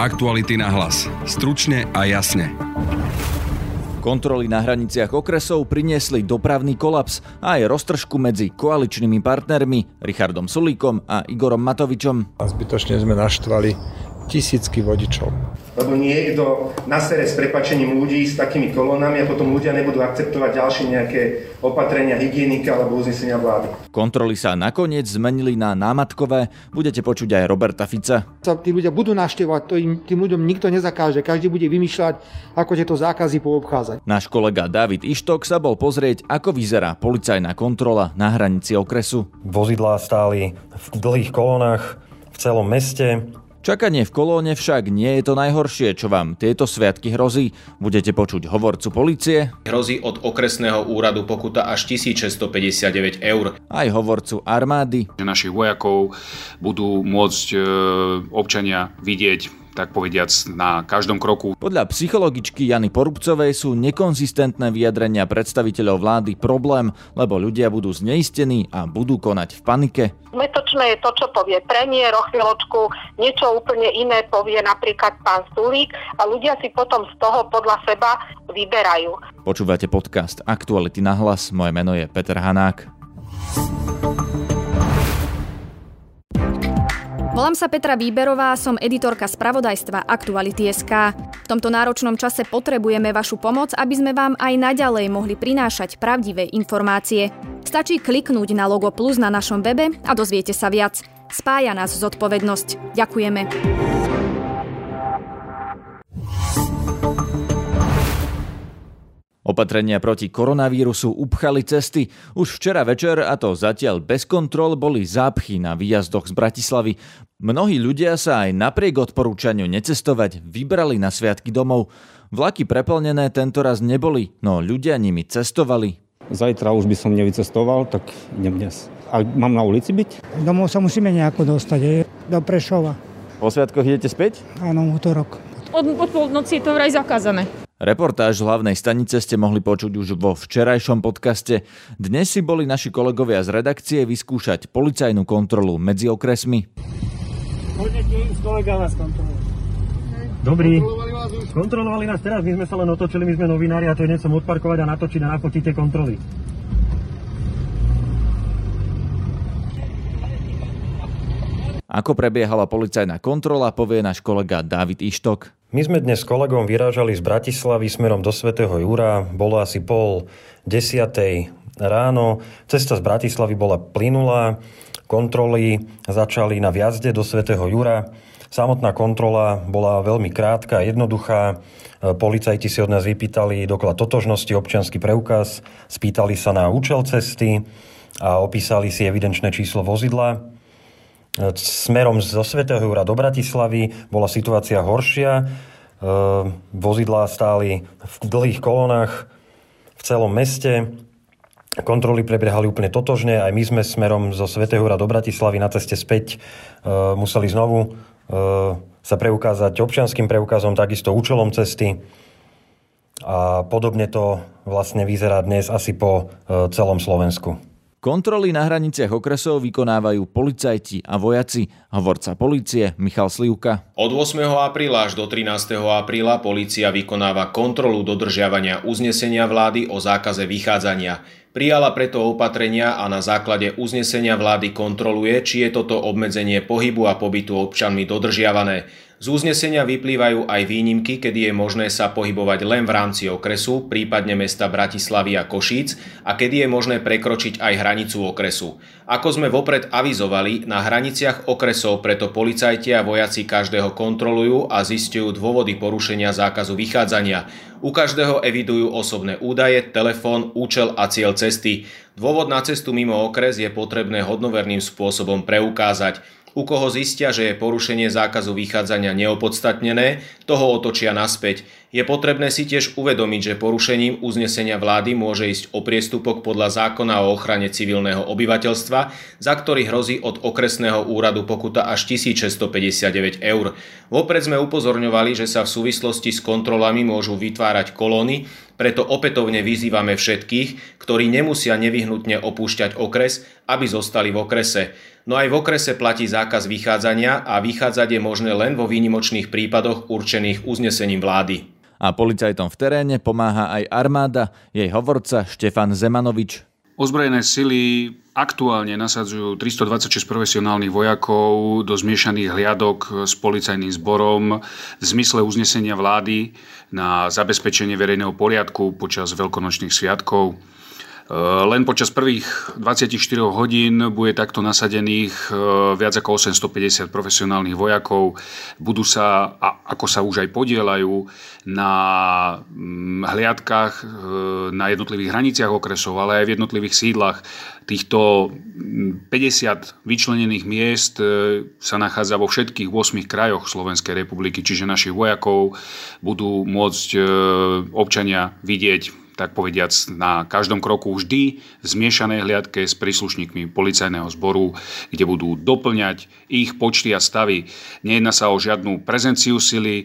Aktuality na hlas. Stručne a jasne. Kontroly na hraniciach okresov priniesli dopravný kolaps a aj roztržku medzi koaličnými partnermi Richardom Sulíkom a Igorom Matovičom. A zbytočne sme naštvali tisícky vodičov. Lebo niekto nasere s prepačením ľudí s takými kolónami a potom ľudia nebudú akceptovať ďalšie nejaké opatrenia hygienika alebo uznesenia vlády. Kontroly sa nakoniec zmenili na námatkové. Budete počuť aj Roberta Fica. Sa tí ľudia budú naštevovať, to im, tým ľuďom nikto nezakáže. Každý bude vymýšľať, ako tieto zákazy poobchádzať. Náš kolega David Ištok sa bol pozrieť, ako vyzerá policajná kontrola na hranici okresu. Vozidlá stáli v dlhých kolónach v celom meste. Čakanie v kolóne však nie je to najhoršie, čo vám tieto sviatky hrozí. Budete počuť hovorcu policie. Hrozí od okresného úradu pokuta až 1659 eur. Aj hovorcu armády. Našich vojakov budú môcť e, občania vidieť tak povediac na každom kroku. Podľa psychologičky Jany Porubcovej sú nekonzistentné vyjadrenia predstaviteľov vlády problém, lebo ľudia budú zneistení a budú konať v panike. Metočné je to, čo povie premiér o chvíľočku, niečo úplne iné povie napríklad pán Sulík a ľudia si potom z toho podľa seba vyberajú. Počúvate podcast Aktuality na hlas, moje meno je Peter Hanák. Volám sa Petra Výberová, som editorka spravodajstva Aktuality.sk. V tomto náročnom čase potrebujeme vašu pomoc, aby sme vám aj naďalej mohli prinášať pravdivé informácie. Stačí kliknúť na logo plus na našom webe a dozviete sa viac. Spája nás zodpovednosť. Ďakujeme. Opatrenia proti koronavírusu upchali cesty. Už včera večer, a to zatiaľ bez kontrol, boli zápchy na výjazdoch z Bratislavy. Mnohí ľudia sa aj napriek odporúčaniu necestovať vybrali na sviatky domov. Vlaky preplnené tento raz neboli, no ľudia nimi cestovali. Zajtra už by som nevycestoval, tak idem dnes. A mám na ulici byť? Domov sa musíme nejako dostať, je, do Prešova. Po sviatkoch idete späť? Áno, útorok. Od, od polnoci je to vraj zakázané. Reportáž hlavnej stanice ste mohli počuť už vo včerajšom podcaste. Dnes si boli naši kolegovia z redakcie vyskúšať policajnú kontrolu medzi okresmi. Dobrý. Kontrolovali nás teraz, my sme sa len otočili, my sme novinári a to je som odparkovať a natočiť a nafotiť tie kontroly. Ako prebiehala policajná kontrola, povie náš kolega David Ištok. My sme dnes s kolegom vyrážali z Bratislavy smerom do Svetého Júra. Bolo asi pol desiatej ráno. Cesta z Bratislavy bola plynulá. Kontroly začali na viazde do Svetého Júra. Samotná kontrola bola veľmi krátka, jednoduchá. Policajti si od nás vypýtali doklad totožnosti, občianský preukaz, spýtali sa na účel cesty a opísali si evidenčné číslo vozidla. Smerom zo Svetého Jura do Bratislavy bola situácia horšia. E, vozidlá stáli v dlhých kolónach v celom meste. Kontroly prebiehali úplne totožne. Aj my sme smerom zo Svetého Jura do Bratislavy na ceste späť e, museli znovu e, sa preukázať občianským preukazom, takisto účelom cesty. A podobne to vlastne vyzerá dnes asi po celom Slovensku. Kontroly na hraniciach okresov vykonávajú policajti a vojaci. Hovorca policie Michal Slivka. Od 8. apríla až do 13. apríla polícia vykonáva kontrolu dodržiavania uznesenia vlády o zákaze vychádzania. Prijala preto opatrenia a na základe uznesenia vlády kontroluje, či je toto obmedzenie pohybu a pobytu občanmi dodržiavané. Z uznesenia vyplývajú aj výnimky, kedy je možné sa pohybovať len v rámci okresu, prípadne mesta Bratislavy a Košíc a kedy je možné prekročiť aj hranicu okresu. Ako sme vopred avizovali, na hraniciach okresov preto policajti a vojaci každého kontrolujú a zistujú dôvody porušenia zákazu vychádzania. U každého evidujú osobné údaje, telefón, účel a cieľ cesty. Dôvod na cestu mimo okres je potrebné hodnoverným spôsobom preukázať. U koho zistia, že je porušenie zákazu vychádzania neopodstatnené, toho otočia naspäť. Je potrebné si tiež uvedomiť, že porušením uznesenia vlády môže ísť o priestupok podľa zákona o ochrane civilného obyvateľstva, za ktorý hrozí od okresného úradu pokuta až 1659 eur. Vopred sme upozorňovali, že sa v súvislosti s kontrolami môžu vytvárať kolóny, Preto opätovne vyzývame všetkých, ktorí nemusia nevyhnutne opúšťať okres, aby zostali v okrese. No aj v okrese platí zákaz vychádzania a vychádzať je možné len vo výnimočných prípadoch určených uznesením vlády. A policajtom v teréne pomáha aj armáda, jej hovorca Štefan Zemanovič. Ozbrojené sily aktuálne nasadzujú 326 profesionálnych vojakov do zmiešaných hliadok s policajným zborom v zmysle uznesenia vlády na zabezpečenie verejného poriadku počas veľkonočných sviatkov. Eh, len počas prvých 24 hodín bude takto nasadených eh, viac ako 850 profesionálnych vojakov. Budú sa, ako sa už aj podielajú, na mm, hliadkách eh, na jednotlivých hraniciach okresov, ale aj v jednotlivých sídlach. Týchto 50 mm, vyčlenených miest sa nachádza vo všetkých 8 krajoch Slovenskej republiky, čiže našich vojakov budú môcť občania vidieť tak povediac, na každom kroku vždy v zmiešanej hliadke s príslušníkmi policajného zboru, kde budú doplňať ich počty a stavy. Nejedná sa o žiadnu prezenciu sily, e,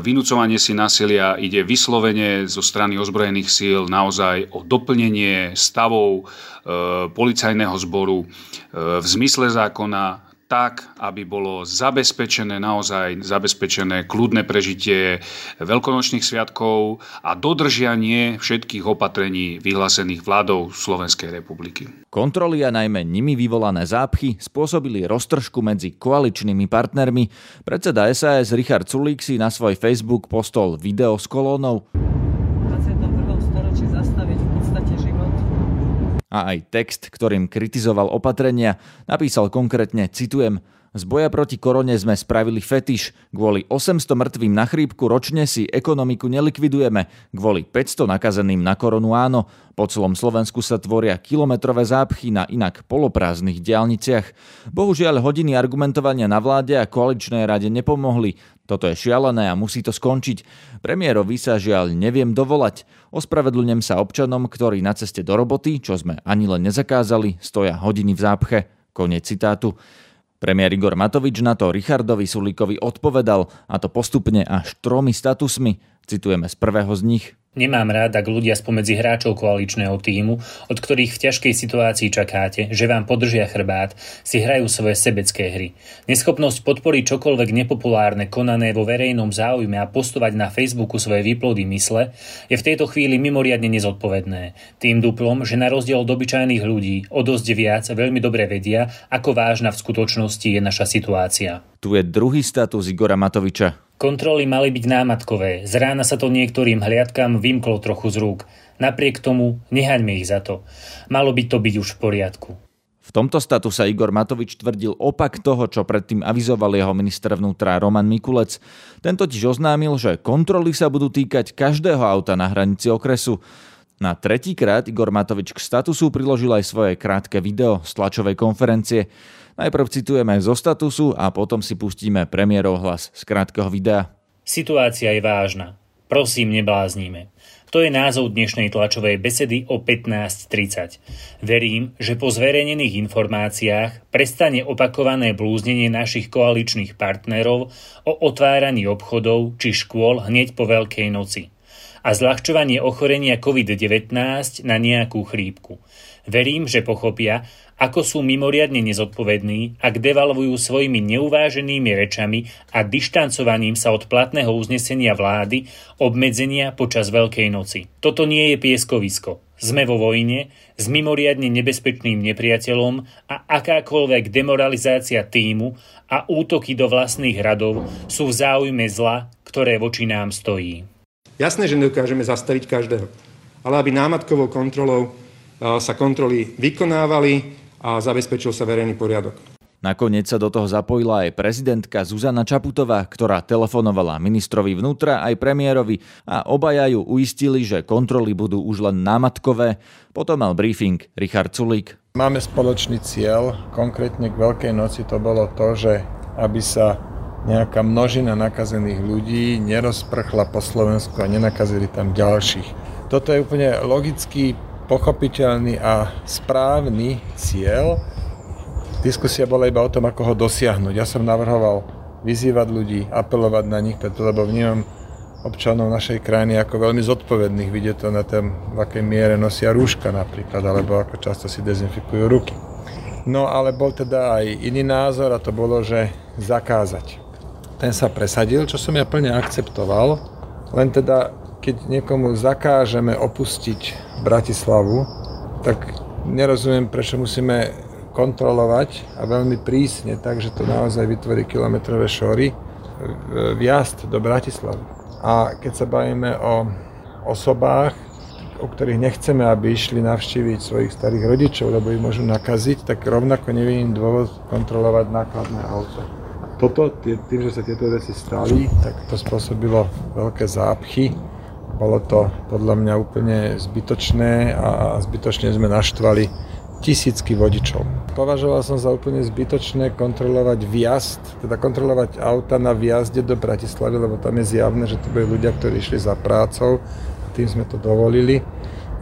vynúcovanie si násilia ide vyslovene zo strany ozbrojených síl naozaj o doplnenie stavov e, policajného zboru e, v zmysle zákona tak, aby bolo zabezpečené naozaj zabezpečené kľudné prežitie veľkonočných sviatkov a dodržianie všetkých opatrení vyhlásených vládou Slovenskej republiky. Kontroly a najmä nimi vyvolané zápchy spôsobili roztržku medzi koaličnými partnermi. Predseda SAS Richard Sulík si na svoj Facebook postol video s kolónou a aj text, ktorým kritizoval opatrenia, napísal konkrétne, citujem, z boja proti korone sme spravili fetiš. Kvôli 800 mŕtvým na chrípku ročne si ekonomiku nelikvidujeme. Kvôli 500 nakazeným na koronu áno. Po celom Slovensku sa tvoria kilometrové zápchy na inak poloprázdnych diálniciach. Bohužiaľ hodiny argumentovania na vláde a koaličnej rade nepomohli. Toto je šialené a musí to skončiť. Premiérovi sa žiaľ neviem dovolať. Ospravedlňujem sa občanom, ktorí na ceste do roboty, čo sme ani len nezakázali, stoja hodiny v zápche. Konec citátu. Premiér Igor Matovič na to Richardovi Sulíkovi odpovedal, a to postupne až tromi statusmi. Citujeme z prvého z nich. Nemám rád, ak ľudia spomedzi hráčov koaličného týmu, od ktorých v ťažkej situácii čakáte, že vám podržia chrbát, si hrajú svoje sebecké hry. Neschopnosť podporiť čokoľvek nepopulárne konané vo verejnom záujme a postovať na Facebooku svoje výplody mysle je v tejto chvíli mimoriadne nezodpovedné. Tým duplom, že na rozdiel od obyčajných ľudí o dosť viac veľmi dobre vedia, ako vážna v skutočnosti je naša situácia. Tu je druhý status Igora Matoviča. Kontroly mali byť námatkové. Z rána sa to niektorým hliadkám vymklo trochu z rúk. Napriek tomu nehaňme ich za to. Malo by to byť už v poriadku. V tomto statu sa Igor Matovič tvrdil opak toho, čo predtým avizoval jeho minister vnútra Roman Mikulec. Ten totiž oznámil, že kontroly sa budú týkať každého auta na hranici okresu. Na tretíkrát Igor Matovič k statusu priložil aj svoje krátke video z tlačovej konferencie. Najprv citujeme zo statusu a potom si pustíme premiérov hlas z krátkeho videa. Situácia je vážna. Prosím, neblázníme. To je názov dnešnej tlačovej besedy o 15.30. Verím, že po zverejnených informáciách prestane opakované blúznenie našich koaličných partnerov o otváraní obchodov či škôl hneď po Veľkej noci a zľahčovanie ochorenia COVID-19 na nejakú chrípku. Verím, že pochopia, ako sú mimoriadne nezodpovední, ak devalvujú svojimi neuváženými rečami a dištancovaním sa od platného uznesenia vlády obmedzenia počas Veľkej noci. Toto nie je pieskovisko. Sme vo vojne s mimoriadne nebezpečným nepriateľom a akákoľvek demoralizácia týmu a útoky do vlastných radov sú v záujme zla, ktoré voči nám stojí. Jasné, že nedokážeme zastaviť každého, ale aby námatkovou kontrolou sa kontroly vykonávali a zabezpečil sa verejný poriadok. Nakoniec sa do toho zapojila aj prezidentka Zuzana Čaputová, ktorá telefonovala ministrovi vnútra aj premiérovi a obaja ju uistili, že kontroly budú už len námatkové. Potom mal briefing Richard Sulík. Máme spoločný cieľ, konkrétne k Veľkej noci to bolo to, že aby sa nejaká množina nakazených ľudí nerozprchla po Slovensku a nenakazili tam ďalších. Toto je úplne logický pochopiteľný a správny cieľ. Diskusia bola iba o tom, ako ho dosiahnuť. Ja som navrhoval vyzývať ľudí, apelovať na nich, preto lebo vnímam občanov našej krajiny ako veľmi zodpovedných. Vidie to na tom, v akej miere nosia rúška napríklad, alebo ako často si dezinfikujú ruky. No ale bol teda aj iný názor a to bolo, že zakázať. Ten sa presadil, čo som ja plne akceptoval, len teda keď niekomu zakážeme opustiť Bratislavu, tak nerozumiem, prečo musíme kontrolovať a veľmi prísne, takže to naozaj vytvorí kilometrové šory vjazd do Bratislavy. A keď sa bavíme o osobách, o ktorých nechceme, aby išli navštíviť svojich starých rodičov, lebo ich môžu nakaziť, tak rovnako nevidím dôvod kontrolovať nákladné auto. Toto, tým, že sa tieto veci stali, tak to spôsobilo veľké zápchy. Bolo to podľa mňa úplne zbytočné a zbytočne sme naštvali tisícky vodičov. Považoval som za úplne zbytočné kontrolovať vjazd, teda kontrolovať auta na vjazde do Bratislavy, lebo tam je zjavné, že to boli ľudia, ktorí išli za prácou, tým sme to dovolili.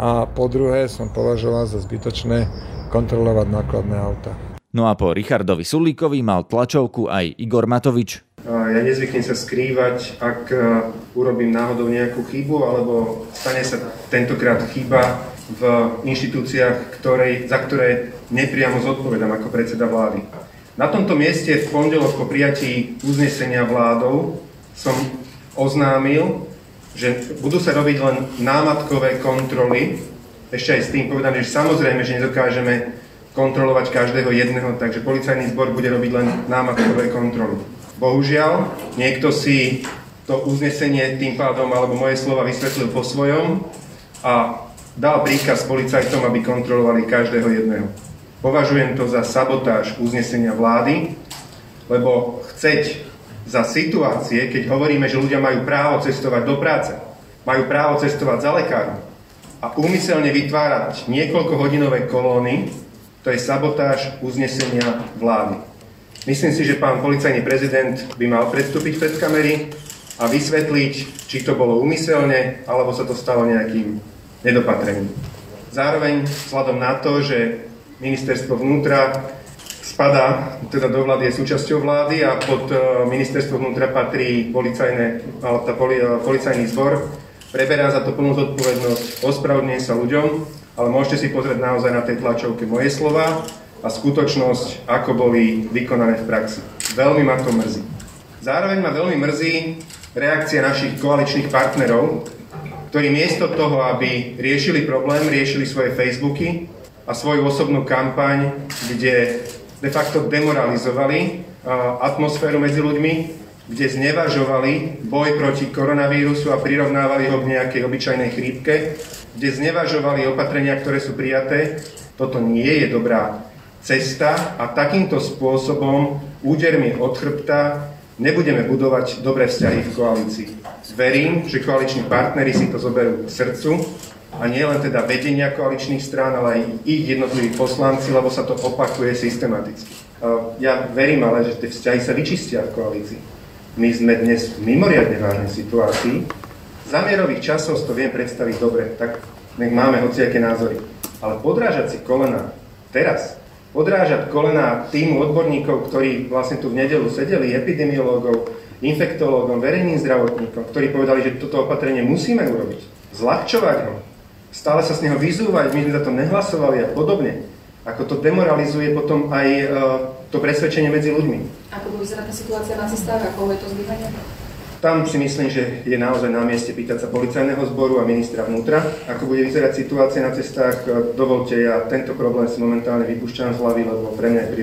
A po druhé som považoval za zbytočné kontrolovať nákladné auta. No a po Richardovi Sulíkovi mal tlačovku aj Igor Matovič. Ja nezvyknem sa skrývať, ak e, urobím náhodou nejakú chybu, alebo stane sa tentokrát chyba v inštitúciách, ktorej, za ktoré nepriamo zodpovedám ako predseda vlády. Na tomto mieste v pondelok po prijatí uznesenia vládou som oznámil, že budú sa robiť len námatkové kontroly. Ešte aj s tým povedané, že samozrejme, že nedokážeme kontrolovať každého jedného, takže policajný zbor bude robiť len námatkové kontroly. Bohužiaľ, niekto si to uznesenie tým pádom, alebo moje slova vysvetlil po svojom a dal príkaz policajtom, aby kontrolovali každého jedného. Považujem to za sabotáž uznesenia vlády, lebo chceť za situácie, keď hovoríme, že ľudia majú právo cestovať do práce, majú právo cestovať za lekárom a úmyselne vytvárať niekoľko hodinové kolóny, to je sabotáž uznesenia vlády. Myslím si, že pán policajný prezident by mal predstúpiť pred kamery a vysvetliť, či to bolo úmyselne, alebo sa to stalo nejakým nedopatrení. Zároveň vzhľadom na to, že ministerstvo vnútra spadá, teda do vlády je súčasťou vlády a pod e, ministerstvo vnútra patrí policajné, tá poli, e, policajný zbor, preberá za to plnú zodpovednosť, ospravedlňuje sa ľuďom, ale môžete si pozrieť naozaj na tej tlačovke moje slova a skutočnosť, ako boli vykonané v praxi. Veľmi ma to mrzí. Zároveň ma veľmi mrzí reakcia našich koaličných partnerov, ktorí miesto toho, aby riešili problém, riešili svoje Facebooky a svoju osobnú kampaň, kde de facto demoralizovali atmosféru medzi ľuďmi, kde znevažovali boj proti koronavírusu a prirovnávali ho k nejakej obyčajnej chrípke, kde znevažovali opatrenia, ktoré sú prijaté. Toto nie je dobrá cesta a takýmto spôsobom údermi od chrbta nebudeme budovať dobré vzťahy v koalícii. Verím, že koaliční partnery si to zoberú k srdcu a nie len teda vedenia koaličných strán, ale aj ich jednotliví poslanci, lebo sa to opakuje systematicky. Ja verím ale, že tie vzťahy sa vyčistia v koalícii. My sme dnes v mimoriadne vážnej situácii. Za mierových časov to viem predstaviť dobre, tak nech máme hociaké názory. Ale podrážať si kolena teraz, podrážať kolena týmu odborníkov, ktorí vlastne tu v nedelu sedeli, epidemiológov, infektológom, verejným zdravotníkom, ktorí povedali, že toto opatrenie musíme urobiť, zľahčovať ho, stále sa z neho vyzúvať, my sme za to nehlasovali a podobne, ako to demoralizuje potom aj uh, to presvedčenie medzi ľuďmi. Ako vyzerá tá situácia na cestách, ako je to zbytanie? Tam si myslím, že je naozaj na mieste pýtať sa policajného zboru a ministra vnútra, ako bude vyzerať situácia na cestách. Dovolte, ja tento problém si momentálne vypúšťam z hlavy, lebo pre mňa je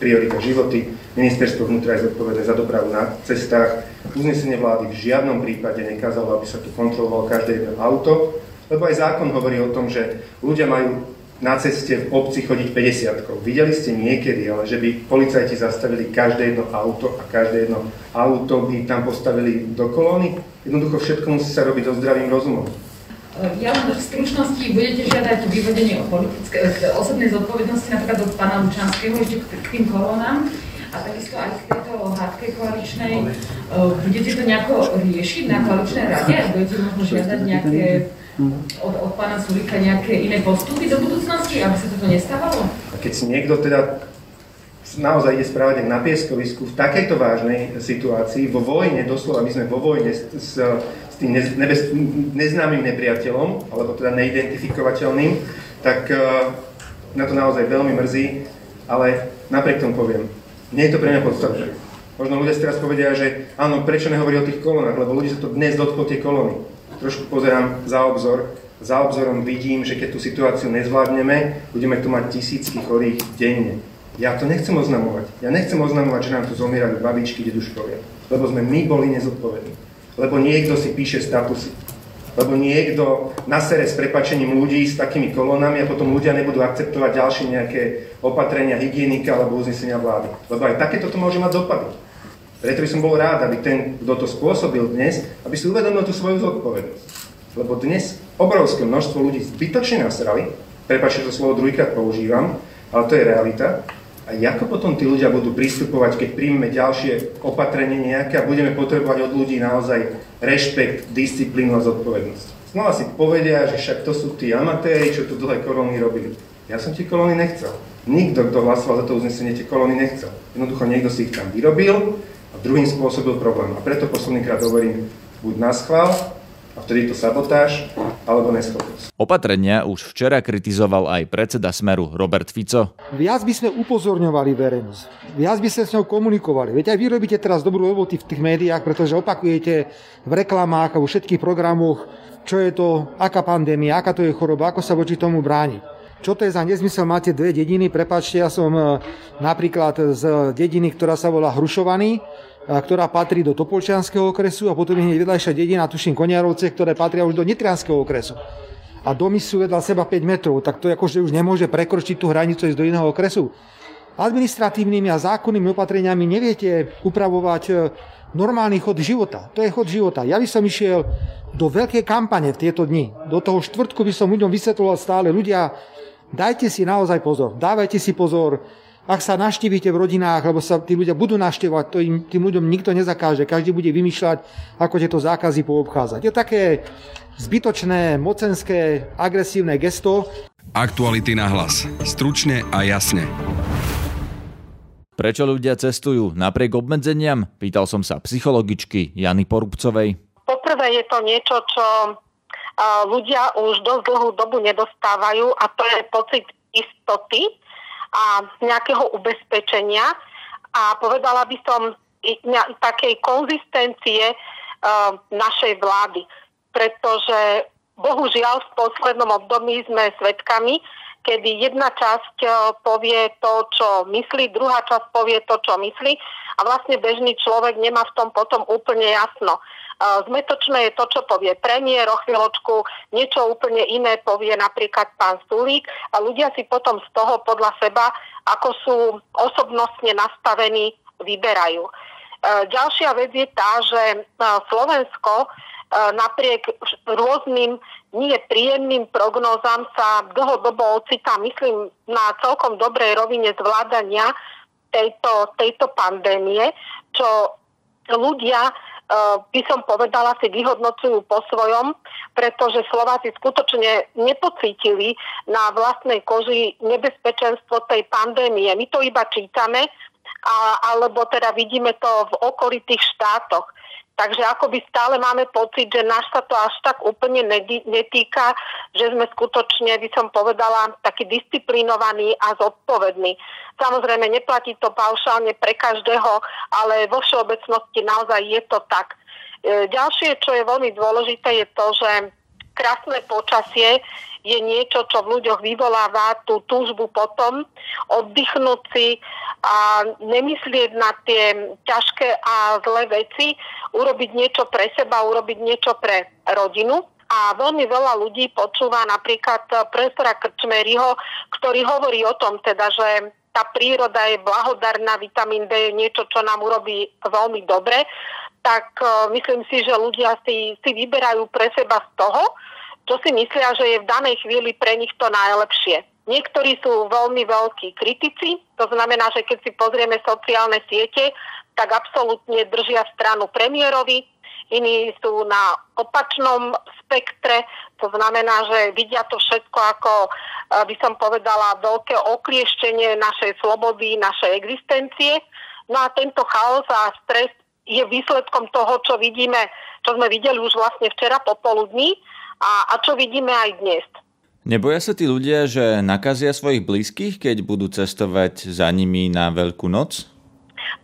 priorita životy. Ministerstvo vnútra je zodpovedné za dopravu na cestách. Uznesenie vlády v žiadnom prípade nekázalo, aby sa tu kontrolovalo každé jedno auto, lebo aj zákon hovorí o tom, že ľudia majú na ceste v obci chodiť 50 Videli ste niekedy, ale že by policajti zastavili každé jedno auto a každé jedno auto by tam postavili do kolóny? Jednoducho všetko musí sa robiť so zdravým rozumom. Ja len v stručnosti budete žiadať vyvodenie o politické, osobnej zodpovednosti napríklad od pána Lučanského ešte k tým kolónám a takisto aj k tejto hádke koaličnej. Budete to nejako riešiť na koaličnej rade? Budete možno žiadať nejaké od, od pána Sulika nejaké iné postupy do budúcnosti, aby sa toto nestávalo? A keď si niekto teda naozaj ide správať na pieskovisku v takejto vážnej situácii, vo vojne, doslova my sme vo vojne s, s, s tým nebez, neznámym nepriateľom, alebo teda neidentifikovateľným, tak uh, na to naozaj veľmi mrzí, ale napriek tomu poviem, nie je to pre mňa podstatné. Možno ľudia si teraz povedia, že áno, prečo nehovorí o tých kolónach, lebo ľudia sa to dnes dotklo tie kolóny. Trošku pozerám za obzor, za obzorom vidím, že keď tú situáciu nezvládneme, budeme tu mať tisícky chorých denne. Ja to nechcem oznamovať. Ja nechcem oznamovať, že nám tu zomierajú babičky, deduškovia. Lebo sme my boli nezodpovední. Lebo niekto si píše statusy. Lebo niekto nasere s prepačením ľudí s takými kolónami a potom ľudia nebudú akceptovať ďalšie nejaké opatrenia hygienika alebo uznesenia vlády. Lebo aj takéto to môže mať dopady. Preto by som bol rád, aby ten, kto to spôsobil dnes, aby si uvedomil tú svoju zodpovednosť. Lebo dnes obrovské množstvo ľudí zbytočne nasrali, prepačte, že to slovo druhýkrát používam, ale to je realita, a ako potom tí ľudia budú pristupovať, keď príjmeme ďalšie opatrenie nejaké a budeme potrebovať od ľudí naozaj rešpekt, disciplínu a zodpovednosť. Znova si povedia, že však to sú tí amatéri, čo tu dlhé kolóny robili. Ja som tie kolóny nechcel. Nikto, kto hlasoval za to uznesenie, tie kolóny nechcel. Jednoducho niekto si ich tam vyrobil druhým spôsobil problém. A preto posledný krát hovorím, buď na schvál, a vtedy to sabotáž alebo neschopnosť. Opatrenia už včera kritizoval aj predseda Smeru Robert Fico. Viac by sme upozorňovali verejnosť, viac by sme s ňou komunikovali. Veď aj vy robíte teraz dobrú robotu v tých médiách, pretože opakujete v reklamách a vo všetkých programoch, čo je to, aká pandémia, aká to je choroba, ako sa voči tomu brániť. Čo to je za nezmysel? Máte dve dediny, prepačte, ja som e, napríklad z dediny, ktorá sa volá Hrušovaný, ktorá patrí do Topolčianského okresu a potom je hneď vedľajšia dedina, tuším Koniarovce, ktoré patria už do Nitrianského okresu. A domy sú vedľa seba 5 metrov, tak to akože už nemôže prekročiť tú hranicu ísť do iného okresu. Administratívnymi a zákonnými opatreniami neviete upravovať e, normálny chod života. To je chod života. Ja by som išiel do veľkej kampane v tieto dni. Do toho štvrtku by som ľuďom vysvetloval stále. Ľudia, dajte si naozaj pozor. Dávajte si pozor ak sa naštívite v rodinách, lebo sa tí ľudia budú naštevovať, to im, tým ľuďom nikto nezakáže. Každý bude vymýšľať, ako tieto zákazy poobchádzať. Je také zbytočné, mocenské, agresívne gesto. Aktuality na hlas. Stručne a jasne. Prečo ľudia cestujú napriek obmedzeniam? Pýtal som sa psychologičky Jany Porubcovej. Poprvé je to niečo, čo ľudia už dosť dlhú dobu nedostávajú a to je pocit istoty, a nejakého ubezpečenia a povedala by som takej konzistencie uh, našej vlády. Pretože bohužiaľ v poslednom období sme svedkami, kedy jedna časť uh, povie to, čo myslí, druhá časť povie to, čo myslí a vlastne bežný človek nemá v tom potom úplne jasno. Zmetočné je to, čo povie premiér o chvíľočku, niečo úplne iné povie napríklad pán Sulík a ľudia si potom z toho podľa seba, ako sú osobnostne nastavení, vyberajú. Ďalšia vec je tá, že Slovensko napriek rôznym nie príjemným prognózam sa dlhodobo ocitá, myslím, na celkom dobrej rovine zvládania tejto, tejto pandémie, čo ľudia by som povedala, si vyhodnocujú po svojom, pretože Slováci skutočne nepocítili na vlastnej koži nebezpečenstvo tej pandémie. My to iba čítame, a, alebo teda vidíme to v okolitých štátoch. Takže akoby stále máme pocit, že náš sa to až tak úplne netýka, že sme skutočne, by som povedala, taký disciplinovaní a zodpovední. Samozrejme, neplatí to paušálne pre každého, ale vo všeobecnosti naozaj je to tak. E, ďalšie, čo je veľmi dôležité, je to, že krásne počasie je niečo, čo v ľuďoch vyvoláva tú túžbu potom oddychnúť si a nemyslieť na tie ťažké a zlé veci, urobiť niečo pre seba, urobiť niečo pre rodinu. A veľmi veľa ľudí počúva napríklad profesora Krčmeryho, ktorý hovorí o tom teda, že tá príroda je blahodarná, vitamín D je niečo, čo nám urobí veľmi dobre, tak uh, myslím si, že ľudia si, si vyberajú pre seba z toho, čo si myslia, že je v danej chvíli pre nich to najlepšie. Niektorí sú veľmi veľkí kritici, to znamená, že keď si pozrieme sociálne siete, tak absolútne držia stranu premiérovi. iní sú na opačnom spektre, to znamená, že vidia to všetko ako, eh, by som povedala, veľké oklieštenie našej slobody, našej existencie. No a tento chaos a stres je výsledkom toho, čo vidíme, čo sme videli už vlastne včera popoludní a, a čo vidíme aj dnes. Neboja sa tí ľudia, že nakazia svojich blízkych, keď budú cestovať za nimi na Veľkú noc?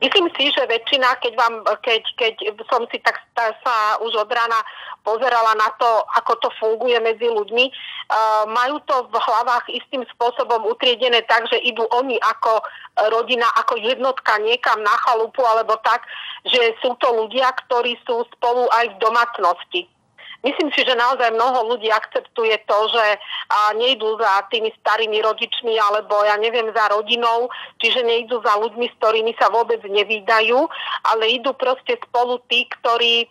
Myslím si, že väčšina, keď, vám, keď, keď som si tak sa už od rána pozerala na to, ako to funguje medzi ľuďmi, uh, majú to v hlavách istým spôsobom utriedené tak, že idú oni ako rodina, ako jednotka niekam na chalupu alebo tak, že sú to ľudia, ktorí sú spolu aj v domácnosti. Myslím si, že naozaj mnoho ľudí akceptuje to, že nejdú za tými starými rodičmi alebo ja neviem za rodinou, čiže nejdú za ľuďmi, s ktorými sa vôbec nevídajú, ale idú proste spolu tí, ktorí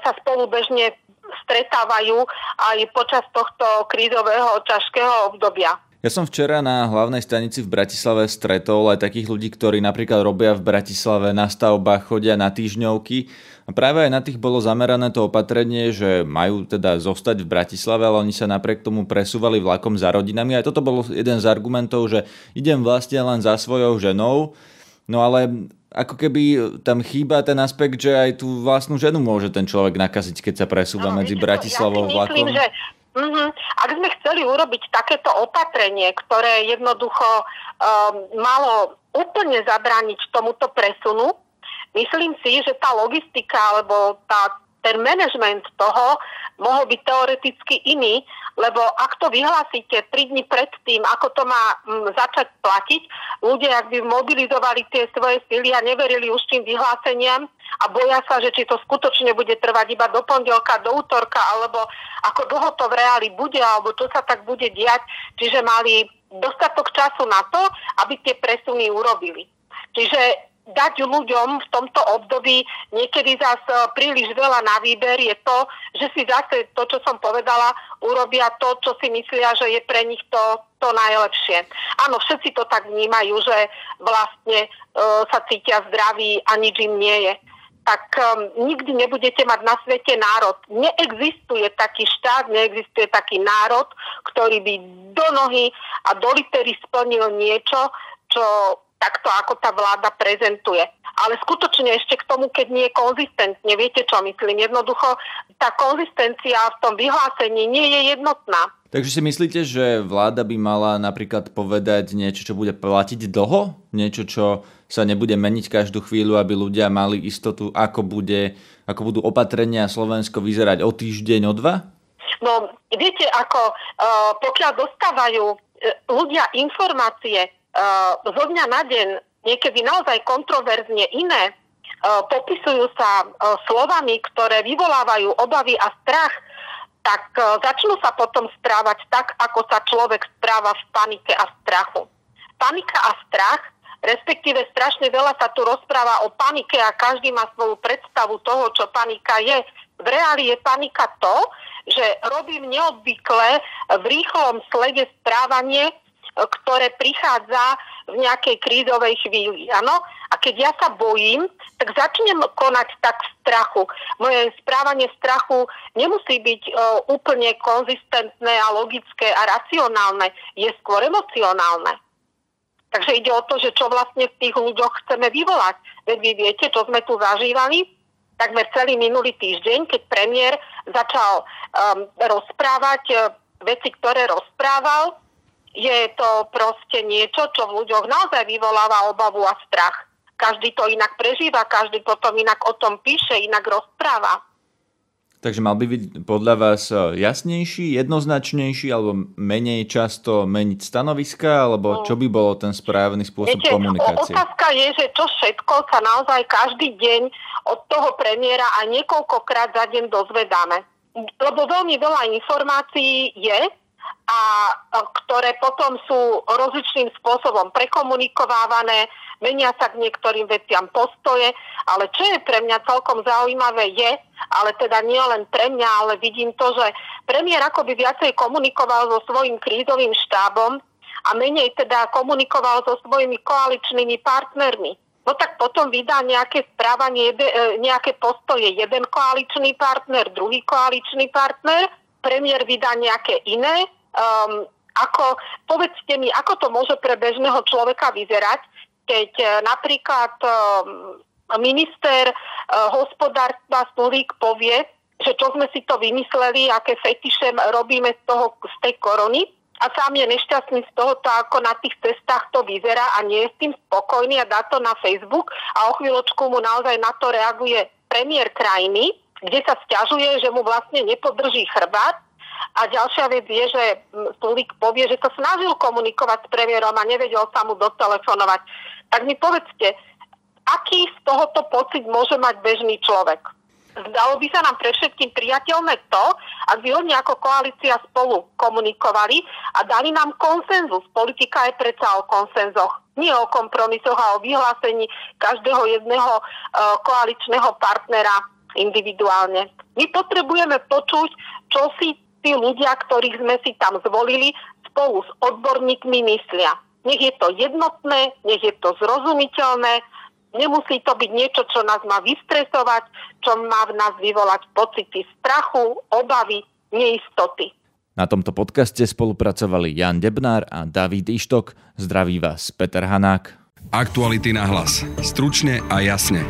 sa spolu bežne stretávajú aj počas tohto krízového ťažkého obdobia. Ja som včera na hlavnej stanici v Bratislave stretol aj takých ľudí, ktorí napríklad robia v Bratislave na stavbách, chodia na týždňovky. A práve aj na tých bolo zamerané to opatrenie, že majú teda zostať v Bratislave, ale oni sa napriek tomu presúvali vlakom za rodinami. Aj toto bol jeden z argumentov, že idem vlastne len za svojou ženou, no ale ako keby tam chýba ten aspekt, že aj tú vlastnú ženu môže ten človek nakaziť, keď sa presúva no, medzi Bratislavou ja vlakom. Myslím, že mm-hmm, ak sme chceli urobiť takéto opatrenie, ktoré jednoducho um, malo úplne zabrániť tomuto presunu, myslím si, že tá logistika alebo tá ten manažment toho mohol byť teoreticky iný, lebo ak to vyhlásite 3 dní pred tým, ako to má m, mm, začať platiť, ľudia ak by mobilizovali tie svoje sily a neverili už tým vyhláseniam a boja sa, že či to skutočne bude trvať iba do pondelka, do útorka, alebo ako dlho to v reáli bude, alebo čo sa tak bude diať, čiže mali dostatok času na to, aby tie presuny urobili. Čiže dať ľuďom v tomto období niekedy zase príliš veľa na výber je to, že si zase to, čo som povedala, urobia to, čo si myslia, že je pre nich to, to najlepšie. Áno, všetci to tak vnímajú, že vlastne e, sa cítia zdraví a nič im nie je tak um, nikdy nebudete mať na svete národ. Neexistuje taký štát, neexistuje taký národ, ktorý by do nohy a do litery splnil niečo, čo takto, ako tá vláda prezentuje. Ale skutočne ešte k tomu, keď nie je konzistentne, viete čo myslím, jednoducho tá konzistencia v tom vyhlásení nie je jednotná. Takže si myslíte, že vláda by mala napríklad povedať niečo, čo bude platiť dlho? Niečo, čo sa nebude meniť každú chvíľu, aby ľudia mali istotu, ako, bude, ako budú opatrenia Slovensko vyzerať o týždeň, o dva? No, viete, ako uh, pokiaľ dostávajú uh, ľudia informácie zo dňa na deň niekedy naozaj kontroverzne iné, uh, popisujú sa uh, slovami, ktoré vyvolávajú obavy a strach, tak začnú sa potom správať tak, ako sa človek správa v panike a strachu. Panika a strach, respektíve strašne veľa sa tu rozpráva o panike a každý má svoju predstavu toho, čo panika je. V reáli je panika to, že robím neobvykle v rýchlom slede správanie, ktoré prichádza v nejakej krízovej chvíli. Áno? A keď ja sa bojím, tak začnem konať tak v strachu. Moje správanie strachu nemusí byť uh, úplne konzistentné a logické a racionálne. Je skôr emocionálne. Takže ide o to, že čo vlastne v tých ľuďoch chceme vyvolať. Veď vy viete, čo sme tu zažívali takmer celý minulý týždeň, keď premiér začal um, rozprávať uh, veci, ktoré rozprával, je to proste niečo, čo v ľuďoch naozaj vyvoláva obavu a strach. Každý to inak prežíva, každý potom inak o tom píše, inak rozpráva. Takže mal by byť podľa vás e, jasnejší, jednoznačnejší alebo menej často meniť stanoviska, alebo no. čo by bolo ten správny spôsob Viete, komunikácie? Otázka je, že čo všetko sa naozaj každý deň od toho premiéra a niekoľkokrát za deň dozvedáme. Lebo veľmi veľa informácií je, a ktoré potom sú rozličným spôsobom prekomunikovávané, menia sa k niektorým veciam postoje, ale čo je pre mňa celkom zaujímavé je, ale teda nie len pre mňa, ale vidím to, že premiér akoby viacej komunikoval so svojím krízovým štábom a menej teda komunikoval so svojimi koaličnými partnermi. no tak potom vydá nejaké správanie, e, nejaké postoje jeden koaličný partner, druhý koaličný partner, premiér vydá nejaké iné. Um, ako, povedzte mi, ako to môže pre bežného človeka vyzerať, keď uh, napríklad um, minister uh, hospodárstva Sulík povie, že čo sme si to vymysleli, aké fetiše robíme z, toho, z tej korony, a sám je nešťastný z toho, ako na tých cestách to vyzerá a nie je s tým spokojný a dá to na Facebook. A o chvíľočku mu naozaj na to reaguje premiér krajiny, kde sa stiažuje, že mu vlastne nepodrží chrbát a ďalšia vec je, že Sulík povie, že sa snažil komunikovať s premiérom a nevedel sa mu dotelefonovať. Tak mi povedzte, aký z tohoto pocit môže mať bežný človek? Zdalo by sa nám pre všetkým priateľné to, ak by oni ako koalícia spolu komunikovali a dali nám konsenzus. Politika je predsa o konsenzoch, nie o kompromisoch a o vyhlásení každého jedného uh, koaličného partnera individuálne. My potrebujeme počuť, čo si tí ľudia, ktorých sme si tam zvolili, spolu s odborníkmi myslia. Nech je to jednotné, nech je to zrozumiteľné, Nemusí to byť niečo, čo nás má vystresovať, čo má v nás vyvolať pocity strachu, obavy, neistoty. Na tomto podcaste spolupracovali Jan Debnár a David Ištok. Zdraví vás Peter Hanák. Aktuality na hlas. Stručne a jasne.